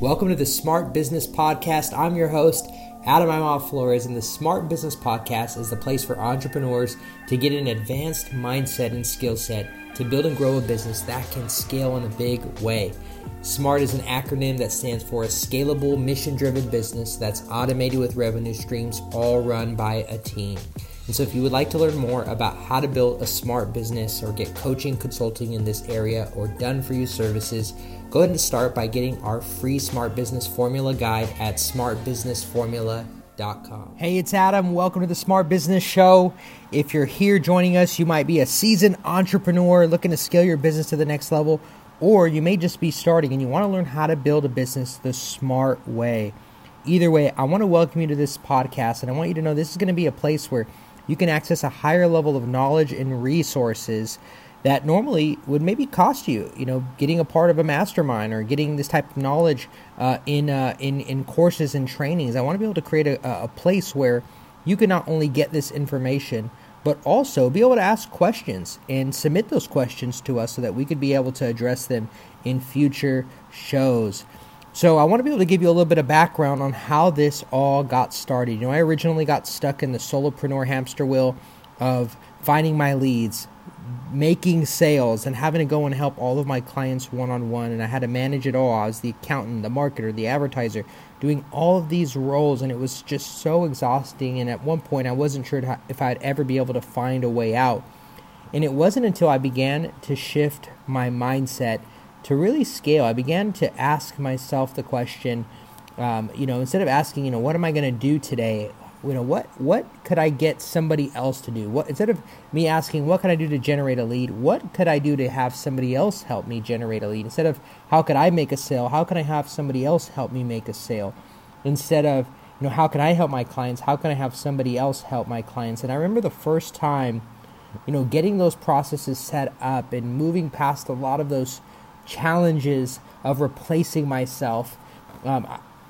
Welcome to the Smart Business Podcast. I'm your host, Adam Imhoff Flores, and the Smart Business Podcast is the place for entrepreneurs to get an advanced mindset and skill set to build and grow a business that can scale in a big way. SMART is an acronym that stands for a scalable, mission driven business that's automated with revenue streams, all run by a team. And so, if you would like to learn more about how to build a smart business or get coaching, consulting in this area, or done for you services, go ahead and start by getting our free Smart Business Formula guide at smartbusinessformula.com. Hey, it's Adam. Welcome to the Smart Business Show. If you're here joining us, you might be a seasoned entrepreneur looking to scale your business to the next level, or you may just be starting and you want to learn how to build a business the smart way. Either way, I want to welcome you to this podcast, and I want you to know this is going to be a place where you can access a higher level of knowledge and resources that normally would maybe cost you, you know, getting a part of a mastermind or getting this type of knowledge uh, in, uh, in in courses and trainings. I want to be able to create a, a place where you can not only get this information, but also be able to ask questions and submit those questions to us so that we could be able to address them in future shows. So I want to be able to give you a little bit of background on how this all got started. You know, I originally got stuck in the solopreneur hamster wheel of finding my leads, making sales, and having to go and help all of my clients one on one. And I had to manage it all. I was the accountant, the marketer, the advertiser, doing all of these roles, and it was just so exhausting. And at one point, I wasn't sure if I'd ever be able to find a way out. And it wasn't until I began to shift my mindset to really scale, I began to ask myself the question, um, you know, instead of asking, you know, what am I going to do today? You know, what what could I get somebody else to do? What instead of me asking, what can I do to generate a lead? What could I do to have somebody else help me generate a lead? Instead of how could I make a sale? How can I have somebody else help me make a sale? Instead of you know, how can I help my clients? How can I have somebody else help my clients? And I remember the first time, you know, getting those processes set up and moving past a lot of those challenges of replacing myself. Um,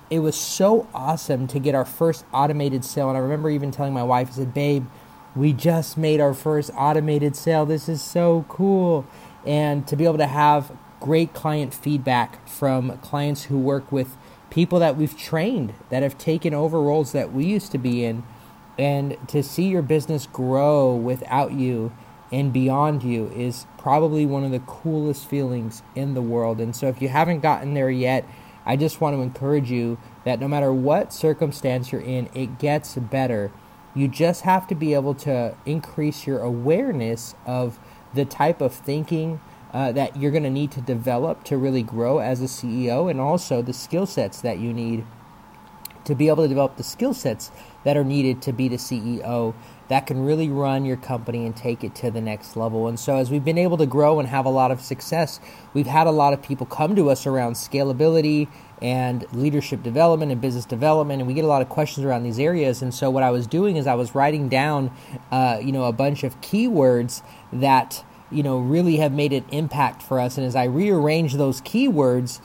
it was so awesome to get our first automated sale. And I remember even telling my wife, I said, Babe, we just made our first automated sale. This is so cool. And to be able to have great client feedback from clients who work with people that we've trained that have taken over roles that we used to be in, and to see your business grow without you and beyond you is probably one of the coolest feelings in the world. And so, if you haven't gotten there yet, I just want to encourage you that no matter what circumstance you're in, it gets better. You just have to be able to increase your awareness of the type of thinking uh, that you're going to need to develop to really grow as a CEO and also the skill sets that you need to be able to develop the skill sets that are needed to be the CEO that can really run your company and take it to the next level. And so, as we've been able to grow and have a lot of success, we've had a lot of people come to us around scalability and leadership development and business development, and we get a lot of questions around these areas. And so, what I was doing is I was writing down, uh, you know, a bunch of keywords that you know really have made an impact for us. And as I rearranged those keywords,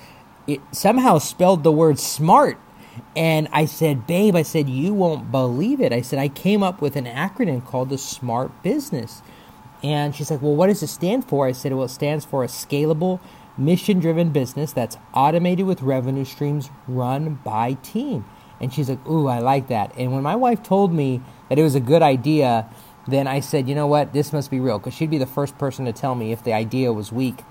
it somehow spelled the word smart and I said, Babe, I said, you won't believe it. I said, I came up with an acronym called the SMART Business. And she's like, Well, what does it stand for? I said, Well, it stands for a scalable, mission driven business that's automated with revenue streams run by team. And she's like, Ooh, I like that. And when my wife told me that it was a good idea, then I said, You know what? This must be real because she'd be the first person to tell me if the idea was weak.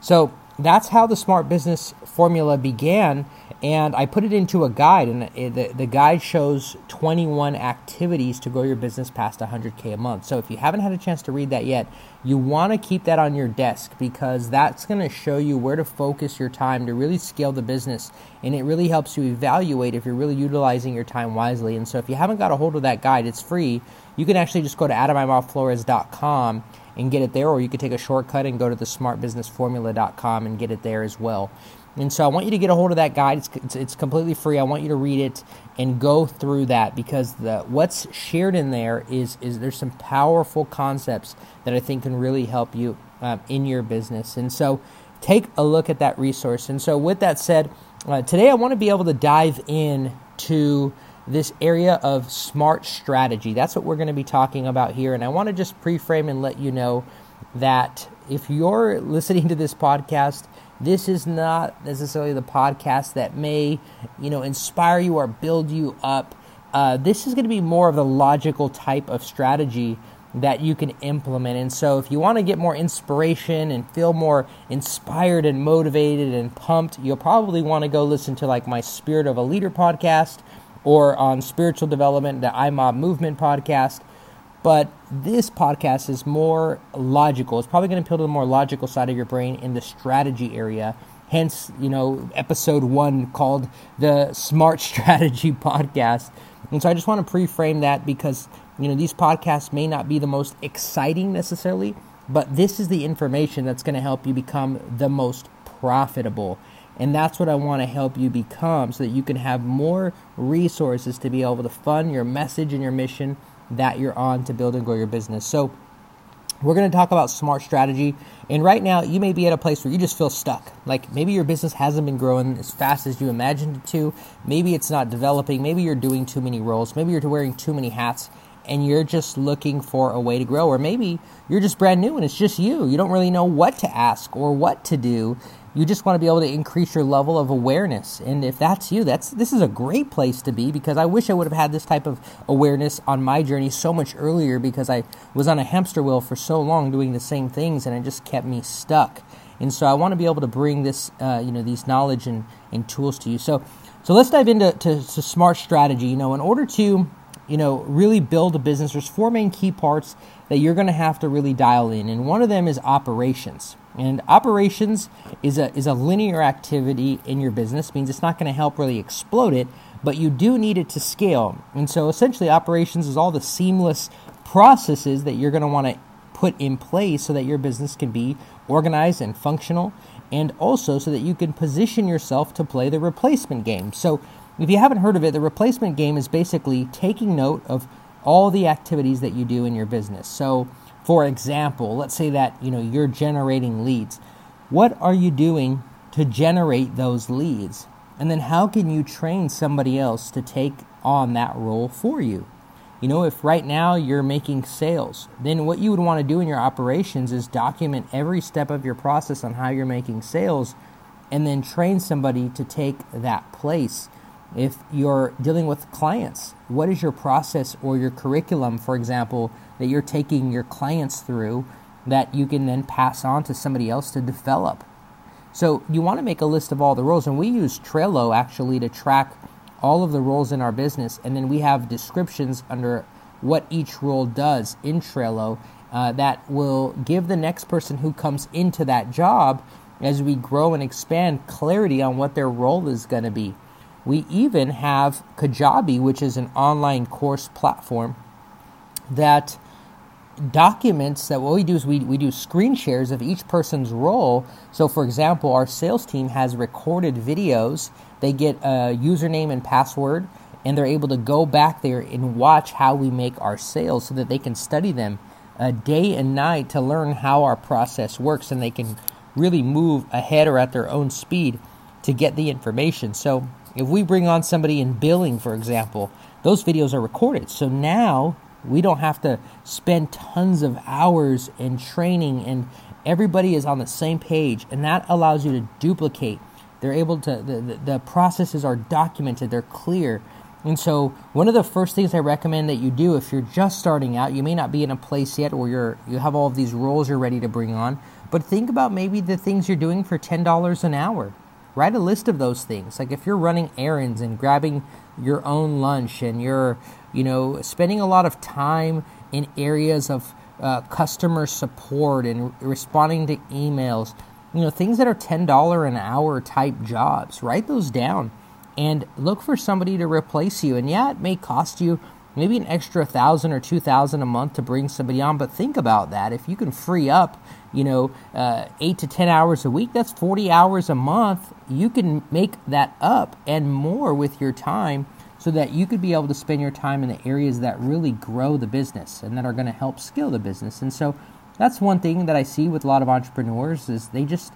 So that's how the smart business formula began and i put it into a guide and the, the guide shows 21 activities to grow your business past 100k a month. So if you haven't had a chance to read that yet you want to keep that on your desk because that's going to show you where to focus your time to really scale the business and it really helps you evaluate if you're really utilizing your time wisely. And so if you haven't got a hold of that guide it's free. You can actually just go to adamimhofflores.com and get it there, or you could take a shortcut and go to the smartbusinessformula.com and get it there as well. And so I want you to get a hold of that guide. It's, it's, it's, completely free. I want you to read it and go through that because the what's shared in there is is there's some powerful concepts that I think can really help you um, in your business. And so take a look at that resource. And so with that said, uh, today I want to be able to dive in to this area of smart strategy. That's what we're going to be talking about here. And I want to just pre frame and let you know that if you're listening to this podcast This is not necessarily the podcast that may, you know, inspire you or build you up. Uh, this is going to be more of the logical type of strategy that you can implement. And so, if you want to get more inspiration and feel more inspired and motivated and pumped, you'll probably want to go listen to like my Spirit of a Leader podcast or on spiritual development, the iMob Movement podcast. But this podcast is more logical. It's probably going to appeal to the more logical side of your brain in the strategy area. Hence, you know, episode one called the Smart Strategy Podcast. And so I just want to pre frame that because you know, these podcasts may not be the most exciting necessarily, but this is the information that's going to help you become the most profitable. And that's what I want to help you become so that you can have more resources to be able to fund your message and your mission that you're on to build and grow your business. So, we're going to talk about smart strategy. And right now, you may be at a place where you just feel stuck. Like maybe your business hasn't been growing as fast as you imagined it to. Maybe it's not developing. Maybe you're doing too many roles. Maybe you're wearing too many hats and you're just looking for a way to grow. Or maybe you're just brand new and it's just you. You don't really know what to ask or what to do. You just want to be able to increase your level of awareness. And if that's you, that's this is a great place to be because I wish I would have had this type of awareness on my journey so much earlier because I was on a hamster wheel for so long doing the same things and it just kept me stuck. And so I want to be able to bring this, uh, you know, these knowledge and, and tools to you. So, so let's dive into to, to smart strategy. You know, in order to you know, really build a business, there's four main key parts that you're going to have to really dial in. And one of them is operations. And operations is a, is a linear activity in your business, means it's not going to help really explode it, but you do need it to scale. And so essentially, operations is all the seamless processes that you're going to want to put in place so that your business can be organized and functional, and also so that you can position yourself to play the replacement game. So if you haven't heard of it, the replacement game is basically taking note of all the activities that you do in your business. So, for example, let's say that, you know, you're generating leads. What are you doing to generate those leads? And then how can you train somebody else to take on that role for you? You know, if right now you're making sales, then what you would want to do in your operations is document every step of your process on how you're making sales and then train somebody to take that place if you're dealing with clients, what is your process or your curriculum, for example, that you're taking your clients through that you can then pass on to somebody else to develop? So you want to make a list of all the roles, and we use Trello actually to track all of the roles in our business, and then we have descriptions under what each role does in Trello uh, that will give the next person who comes into that job as we grow and expand clarity on what their role is going to be. We even have Kajabi, which is an online course platform that documents that what we do is we, we do screen shares of each person's role. So, for example, our sales team has recorded videos. They get a username and password, and they're able to go back there and watch how we make our sales so that they can study them uh, day and night to learn how our process works and they can really move ahead or at their own speed to get the information. So, if we bring on somebody in billing, for example, those videos are recorded. So now we don't have to spend tons of hours in training and everybody is on the same page and that allows you to duplicate. They're able to the, the, the, processes are documented they're clear. And so one of the first things i recommend that you do if you're just starting out you may not be in a place yet where you're you have all of these roles you're ready to bring on but think about maybe the things you're doing for $10 an hour write a list of those things. Like if you're running errands and grabbing your own lunch and you're, you know, spending a lot of time in areas of uh, customer support and responding to emails, you know, things that are $10 an hour type jobs, write those down and look for somebody to replace you. And yeah, it may cost you maybe an extra thousand or two thousand a month to bring somebody on, but think about that. If you can free up you know, uh, eight to 10 hours a week, that's 40 hours a month. You can make that up and more with your time so that you could be able to spend your time in the areas that really grow the business and that are going to help scale the business. And so that's one thing that I see with a lot of entrepreneurs is they just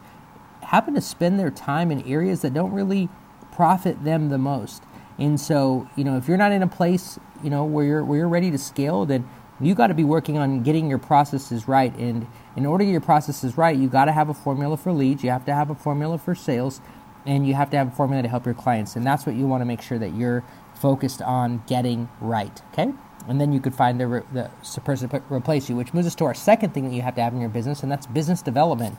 happen to spend their time in areas that don't really profit them the most. And so, you know, if you're not in a place, you know, where you're where you're ready to scale, then you got to be working on getting your processes right. And in order to your processes right, you got to have a formula for leads, you have to have a formula for sales, and you have to have a formula to help your clients. And that's what you want to make sure that you're focused on getting right. Okay? And then you could find the, re- the person to replace you, which moves us to our second thing that you have to have in your business, and that's business development.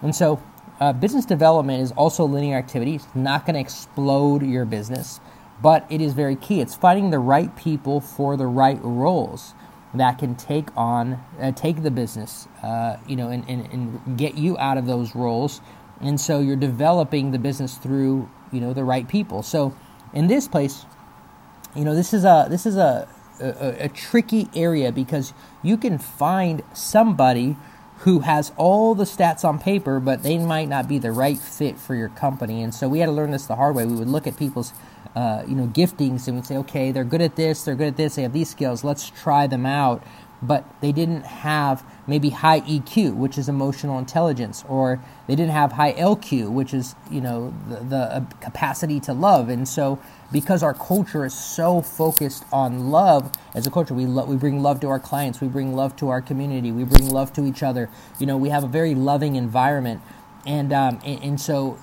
And so, uh, business development is also linear activity. It's not going to explode your business, but it is very key. It's finding the right people for the right roles that can take on uh, take the business, uh, you know, and, and, and get you out of those roles. And so you're developing the business through you know the right people. So in this place, you know, this is a this is a a, a tricky area because you can find somebody who has all the stats on paper, but they might not be the right fit for your company. And so we had to learn this the hard way. We would look at people's uh, you know giftings and we'd say okay they're good at this they're good at this they have these skills let's try them out but they didn't have maybe high EQ, which is emotional intelligence, or they didn't have high LQ, which is you know the, the uh, capacity to love. And so, because our culture is so focused on love as a culture, we lo- we bring love to our clients, we bring love to our community, we bring love to each other. You know, we have a very loving environment, and um, and, and so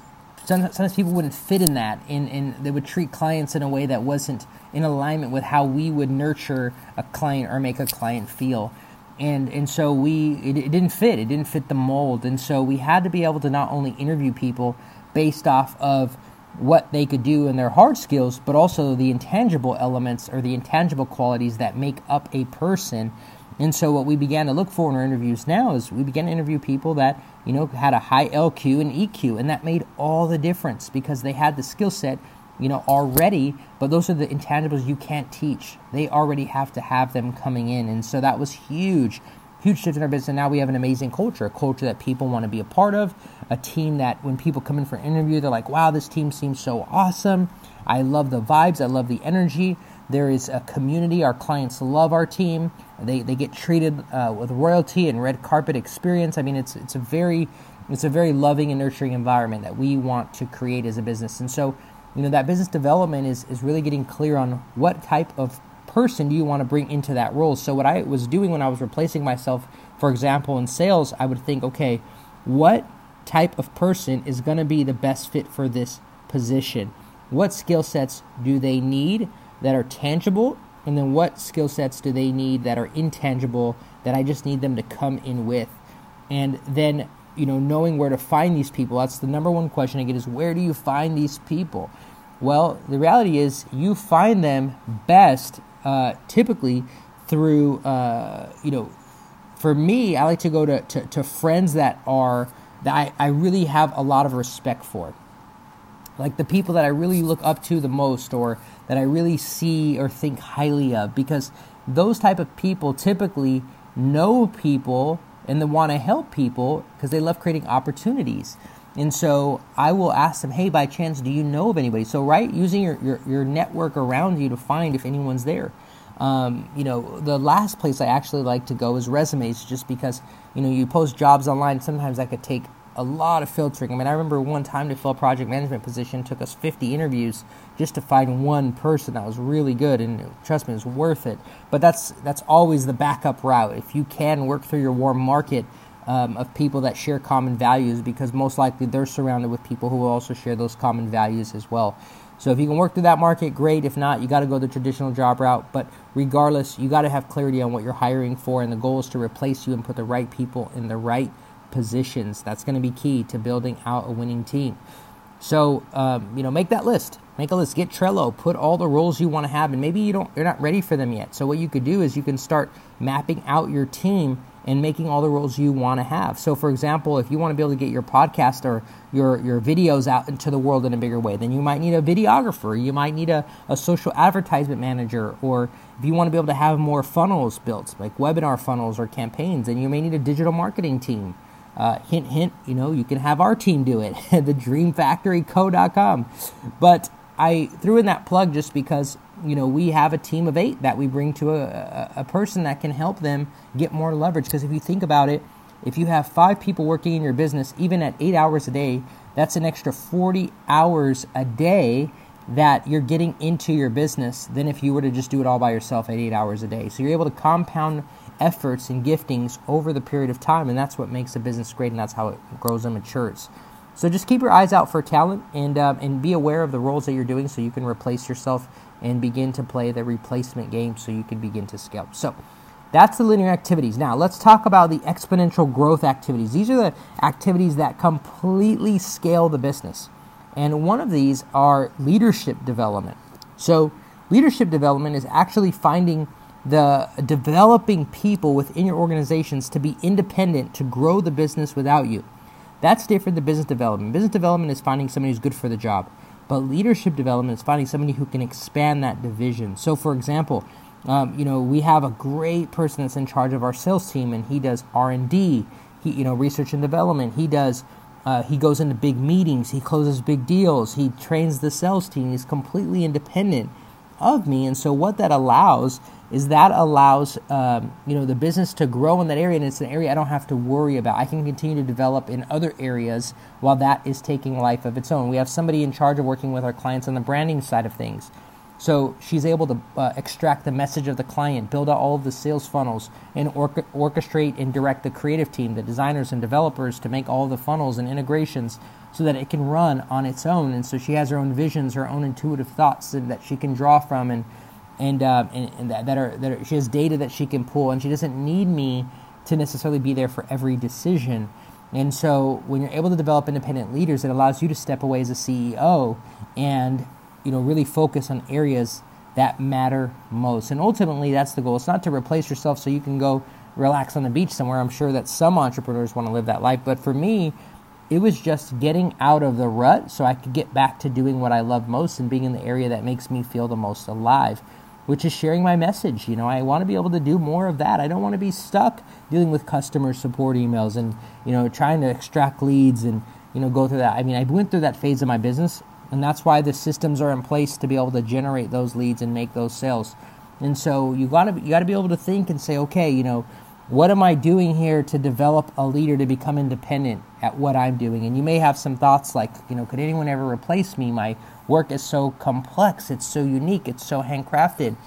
sometimes people wouldn't fit in that, and, and they would treat clients in a way that wasn't in alignment with how we would nurture a client or make a client feel. And, and so we it, it didn't fit it didn't fit the mold and so we had to be able to not only interview people based off of what they could do and their hard skills, but also the intangible elements or the intangible qualities that make up a person. And so, what we began to look for in our interviews now is we began to interview people that you know had a high LQ and EQ, and that made all the difference because they had the skill set you know, already, but those are the intangibles you can't teach. They already have to have them coming in. And so that was huge, huge shift in our business. And now we have an amazing culture, a culture that people want to be a part of, a team that when people come in for an interview, they're like, wow, this team seems so awesome. I love the vibes, I love the energy. There is a community. Our clients love our team. They, they get treated uh, with royalty and red carpet experience. I mean, it's it's a very it's a very loving and nurturing environment that we want to create as a business. And so you know that business development is is really getting clear on what type of person do you want to bring into that role so what i was doing when i was replacing myself for example in sales i would think okay what type of person is going to be the best fit for this position what skill sets do they need that are tangible and then what skill sets do they need that are intangible that i just need them to come in with and then you know, knowing where to find these people. That's the number one question I get is where do you find these people? Well, the reality is you find them best uh, typically through, uh, you know, for me, I like to go to, to, to friends that are, that I, I really have a lot of respect for. Like the people that I really look up to the most or that I really see or think highly of because those type of people typically know people and they want to help people because they love creating opportunities. And so I will ask them, hey, by chance, do you know of anybody? So, right, using your, your, your network around you to find if anyone's there. Um, you know, the last place I actually like to go is resumes just because, you know, you post jobs online. Sometimes that could take a lot of filtering. I mean, I remember one time to fill a project management position took us 50 interviews just to find one person that was really good, and trust me, it was worth it. But that's that's always the backup route. If you can work through your warm market um, of people that share common values, because most likely they're surrounded with people who will also share those common values as well. So if you can work through that market, great. If not, you got to go the traditional job route. But regardless, you got to have clarity on what you're hiring for, and the goal is to replace you and put the right people in the right positions. That's going to be key to building out a winning team. So, um, you know, make that list. Make a list. Get Trello. Put all the roles you want to have, and maybe you don't. You're not ready for them yet. So, what you could do is you can start mapping out your team and making all the roles you want to have. So, for example, if you want to be able to get your podcast or your your videos out into the world in a bigger way, then you might need a videographer. You might need a, a social advertisement manager, or if you want to be able to have more funnels built, like webinar funnels or campaigns, then you may need a digital marketing team. Uh, hint, hint, you know, you can have our team do it, the dreamfactoryco.com. But I threw in that plug just because, you know, we have a team of eight that we bring to a, a, a person that can help them get more leverage. Because if you think about it, if you have five people working in your business, even at eight hours a day, that's an extra 40 hours a day that you're getting into your business than if you were to just do it all by yourself at eight hours a day. So you're able to compound efforts and giftings over the period of time, and that's what makes a business great, and that's how it grows and matures. So just keep your eyes out for talent and um, and be aware of the roles that you're doing, so you can replace yourself and begin to play the replacement game, so you can begin to scale. So. That's the linear activities. Now, let's talk about the exponential growth activities. These are the activities that completely scale the business. And one of these are leadership development. So, leadership development is actually finding the developing people within your organizations to be independent to grow the business without you. That's different than business development. Business development is finding somebody who's good for the job, but leadership development is finding somebody who can expand that division. So, for example, um, you know we have a great person that's in charge of our sales team, and he does R and D, he you know research and development. He does uh, he goes into big meetings, he closes big deals, he trains the sales team. He's completely independent of me, and so what that allows is that allows um, you know the business to grow in that area, and it's an area I don't have to worry about. I can continue to develop in other areas while that is taking life of its own. We have somebody in charge of working with our clients on the branding side of things. So she's able to uh, extract the message of the client, build out all of the sales funnels, and orchestrate and direct the creative team, the designers and developers to make all the funnels and integrations so that it can run on its own. And so she has her own visions, her own intuitive thoughts that she can draw from, and and uh, and, and that, that, are, that are, she has data that she can pull, and she doesn't need me to necessarily be there for every decision. And so when you're able to develop independent leaders, it allows you to step away as a CEO and you know really focus on areas that matter most. And ultimately, that's the goal. It's not to replace yourself so you can go relax on the beach somewhere. I'm sure that some entrepreneurs want to live that life, but for me, it was just getting out of the rut so I could get back to doing what I love most and being in the area that makes me feel the most alive, which is sharing my message. You know, I want to be able to do more of that. I don't want to be stuck dealing with customer support emails and, you know, trying to extract leads and, you know, go through that. I mean, I went through that phase of my business and that's why the systems are in place to be able to generate those leads and make those sales. And so you got to you got to be able to think and say, okay, you know, what am I doing here to develop a leader to become independent at what I'm doing? And you may have some thoughts like, you know, could anyone ever replace me? My work is so complex, it's so unique, it's so handcrafted.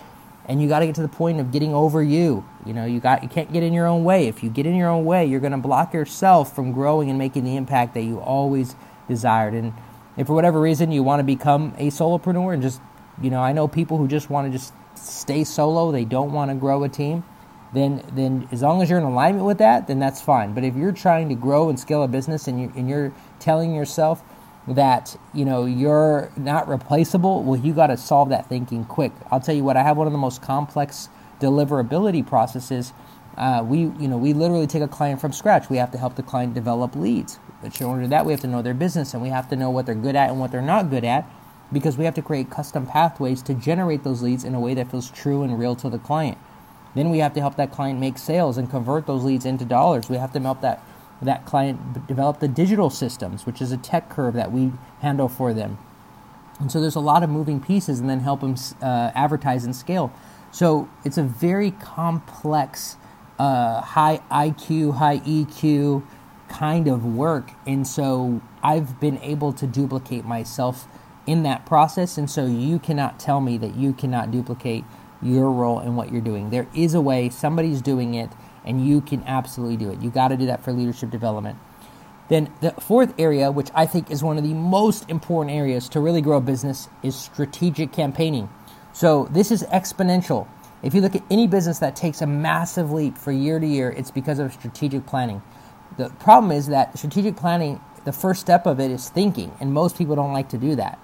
And you got to get to the point of getting over you. You know, you got you can't get in your own way. If you get in your own way, you're going to block yourself from growing and making the impact that you always desired. And if for whatever reason you want to become a solopreneur and just, you know, I know people who just want to just stay solo, they don't want to grow a team, then then as long as you're in alignment with that, then that's fine. But if you're trying to grow and scale a business and you and you're telling yourself that you know you're not replaceable, well, you got to solve that thinking quick. I'll tell you what, I have one of the most complex deliverability processes. Uh, we you know we literally take a client from scratch. We have to help the client develop leads. But in order to that, we have to know their business and we have to know what they're good at and what they're not good at because we have to create custom pathways to generate those leads in a way that feels true and real to the client. Then we have to help that client make sales and convert those leads into dollars. We have to help that that client develop the digital systems, which is a tech curve that we handle for them. And so there's a lot of moving pieces, and then help them uh, advertise and scale. So it's a very complex, uh, high IQ, high EQ, kind of work. And so I've been able to duplicate myself in that process. And so you cannot tell me that you cannot duplicate your role in what you're doing. There is a way, somebody's doing it, and you can absolutely do it. You got to do that for leadership development. Then the fourth area, which I think is one of the most important areas to really grow a business, is strategic campaigning. So this is exponential. If you look at any business that takes a massive leap for year to year, it's because of strategic planning. The problem is that strategic planning, the first step of it is thinking, and most people don't like to do that.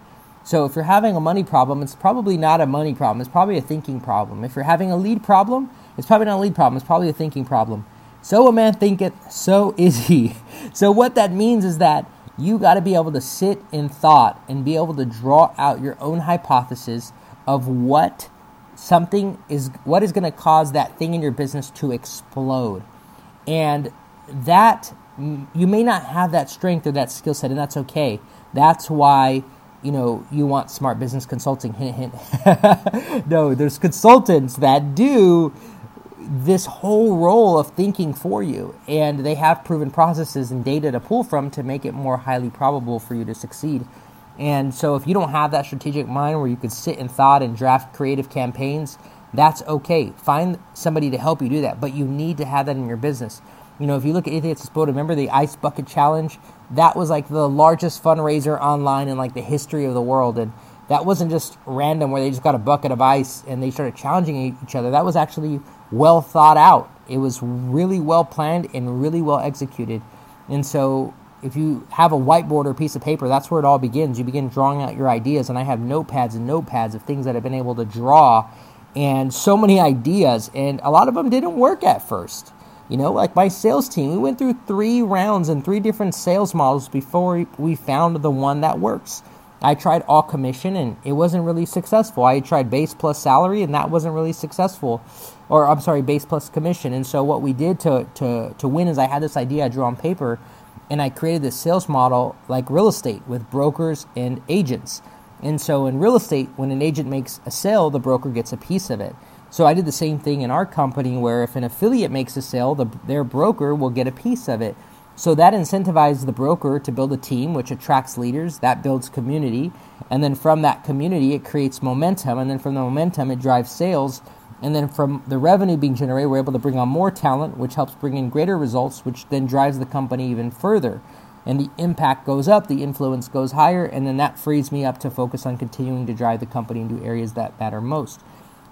So if you're having a money problem, it's probably not a money problem. It's probably a thinking problem. If you're having a lead problem, it's probably not a lead problem. It's probably a thinking problem. So a man thinketh, so is he. So what that means is that you got to be able to sit in thought and be able to draw out your own hypothesis of what something is, what is going to cause that thing in your business to explode. And that you may not have that strength or that skill set, and that's okay. That's why you know you want smart business consulting. Hint, hint. no, there's consultants that do this whole role of thinking for you, and they have proven processes and data to pull from to make it more highly probable for you to succeed. And so if you don't have that strategic mind where you can sit and thought and draft creative campaigns, that's okay. Find somebody to help you do that, but you need to have that in your business. You know, if you look at ALS Explode, remember the Ice Bucket Challenge? That was like the largest fundraiser online in like the history of the world. And that wasn't just random where they just got a bucket of ice and they started challenging each other. That was actually well thought out. It was really well planned and really well executed. And so if you have a whiteboard or piece of paper, that's where it all begins. You begin drawing out your ideas, and I have notepads and notepads of things that I've been able to draw, and so many ideas, and a lot of them didn't work at first. You know, like my sales team, we went through three rounds and three different sales models before we found the one that works. I tried all commission and it wasn't really successful. I tried base plus salary and that wasn't really successful. Or I'm sorry, base plus commission. And so what we did to to to win is I had this idea I drew on paper and I created this sales model like real estate with brokers and agents. And so in real estate, when an agent makes a sale, the broker gets a piece of it. So I did the same thing in our company where if an affiliate makes a sale, the, their broker will get a piece of it. So that incentivizes the broker to build a team, which attracts leaders, that builds community. And then from that community, it creates momentum. And then from the momentum, it drives sales. And then from the revenue being generated, we're able to bring on more talent, which helps bring in greater results, which then drives the company even further. And the impact goes up, the influence goes higher, and then that frees me up to focus on continuing to drive the company into areas that matter most.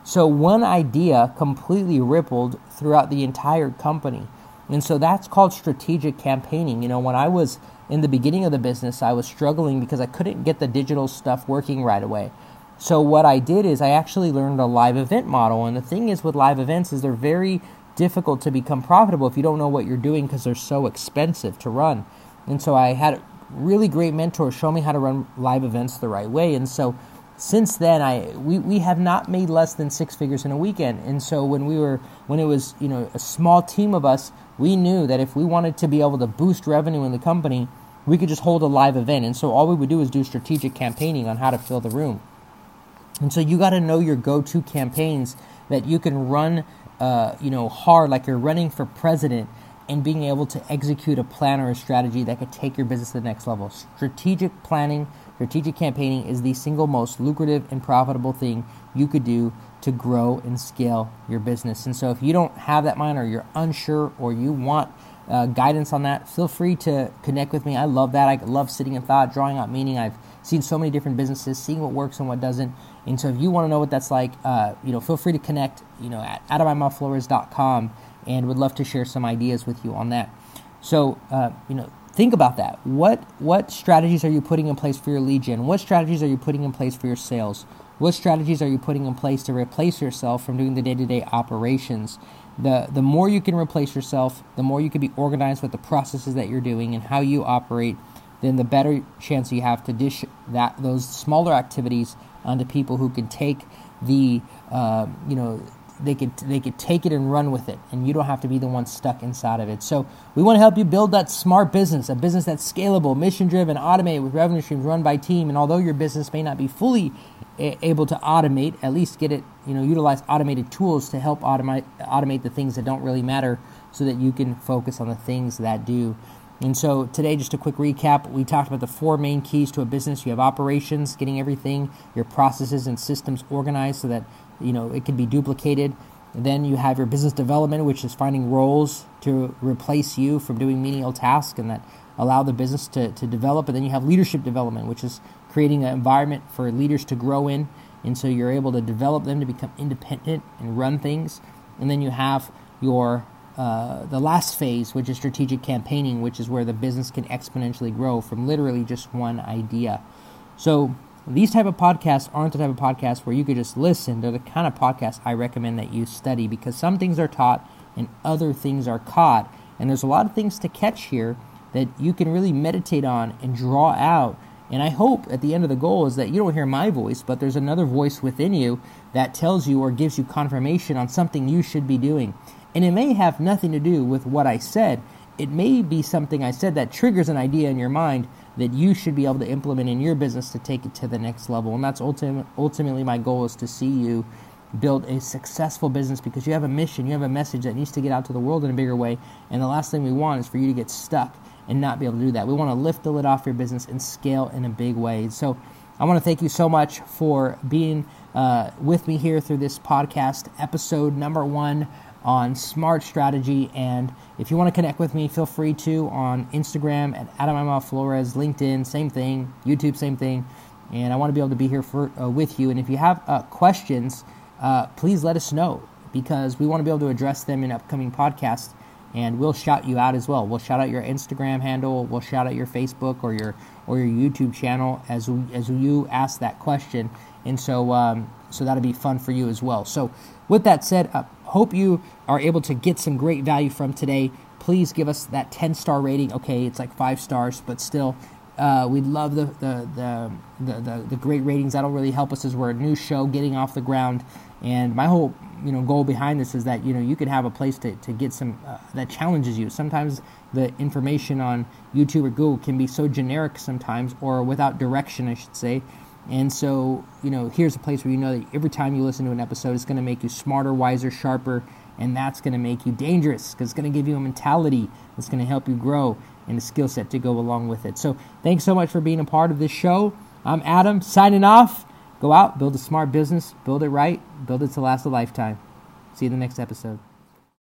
So one idea completely rippled throughout the entire company. And so that's called strategic campaigning. You know, when I was in the beginning of the business, I was struggling because I couldn't get the digital stuff working right away. So what I did is I actually learned a live event model. And the thing is with live events is they're very difficult to become profitable if you don't know what you're doing because they're so expensive to run. And so I had really great mentors show me how to run live events the right way. And so since then I we, we have not made less than six figures in a weekend. And so when we were when it was, you know, a small team of us, we knew that if we wanted to be able to boost revenue in the company, we could just hold a live event. And so all we would do is do strategic campaigning on how to fill the room. And so you got to know your go-to campaigns that you can run uh, you know, hard like you're running for president and being able to execute a plan or a strategy that could take your business to the next level. Strategic planning Strategic campaigning is the single most lucrative and profitable thing you could do to grow and scale your business. And so, if you don't have that mind, or you're unsure, or you want uh, guidance on that, feel free to connect with me. I love that. I love sitting in thought, drawing out meaning. I've seen so many different businesses, seeing what works and what doesn't. And so, if you want to know what that's like, uh, you know, feel free to connect. You know, at adamimhofflores.com, and would love to share some ideas with you on that. So, uh, you know, think about that. What what strategies are you putting in place for your lead gen? What strategies are you putting in place for your sales? What strategies are you putting in place to replace yourself from doing the day-to-day operations? The the more you can replace yourself, the more you can be organized with the processes that you're doing and how you operate, then the better chance you have to dish that those smaller activities onto people who can take the uh, you know they could they could take it and run with it and you don't have to be the one stuck inside of it so we want to help you build that smart business a business that's scalable mission driven automated with revenue streams run by team and although your business may not be fully a- able to automate at least get it you know utilize automated tools to help automate automate the things that don't really matter so that you can focus on the things that do and so today, just a quick recap. We talked about the four main keys to a business. You have operations, getting everything, your processes and systems organized so that you know it can be duplicated. then you have your business development, which is finding roles to replace you from doing menial tasks and that allow the business to, to develop. And then you have leadership development, which is creating an environment for leaders to grow in. And so you're able to develop them to become independent and run things. And then you have your uh, the last phase, which is strategic campaigning, which is where the business can exponentially grow from literally just one idea. So these type of podcasts aren't the type of podcasts where you could just listen. They're the kind of podcasts I recommend that you study because some things are taught and other things are caught. And there's a lot of things to catch here that you can really meditate on and draw out. And I hope at the end of the goal is that you don't hear my voice, but there's another voice within you that tells you or gives you confirmation on something you should be doing. And it may have nothing to do with what I said. It may be something I said that triggers an idea in your mind that you should be able to implement in your business to take it to the next level. And that's ultim- ultimately my goal is to see you build a successful business because you have a mission, you have a message that needs to get out to the world in a bigger way. And the last thing we want is for you to get stuck and not be able to do that. We want to lift the lid off your business and scale in a big way. So I want to thank you so much for being uh, with me here through this podcast, episode number one on smart strategy. And if you want to connect with me, feel free to on Instagram at Adam. Flores, LinkedIn, same thing, YouTube, same thing. And I want to be able to be here for uh, with you. And if you have uh, questions, uh, please let us know because we want to be able to address them in upcoming podcasts. And we'll shout you out as well. We'll shout out your Instagram handle. We'll shout out your Facebook or your or your YouTube channel as as you ask that question. And so um, so that'll be fun for you as well. So with that said, uh, hope you are able to get some great value from today. Please give us that 10 star rating. Okay, it's like five stars, but still, uh, we love the the, the the, the great ratings. That'll really help us as we're a new show getting off the ground. And my whole you know goal behind this is that you know you could have a place to, to get some uh, that challenges you. Sometimes the information on YouTube or Google can be so generic sometimes, or without direction, I should say. And so, you know, here's a place where you know that every time you listen to an episode, it's going to make you smarter, wiser, sharper, and that's going to make you dangerous because it's going to give you a mentality that's going to help you grow and a skill set to go along with it. So, thanks so much for being a part of this show. I'm Adam, signing off. Go out, build a smart business, build it right, build it to last a lifetime. See you in the next episode.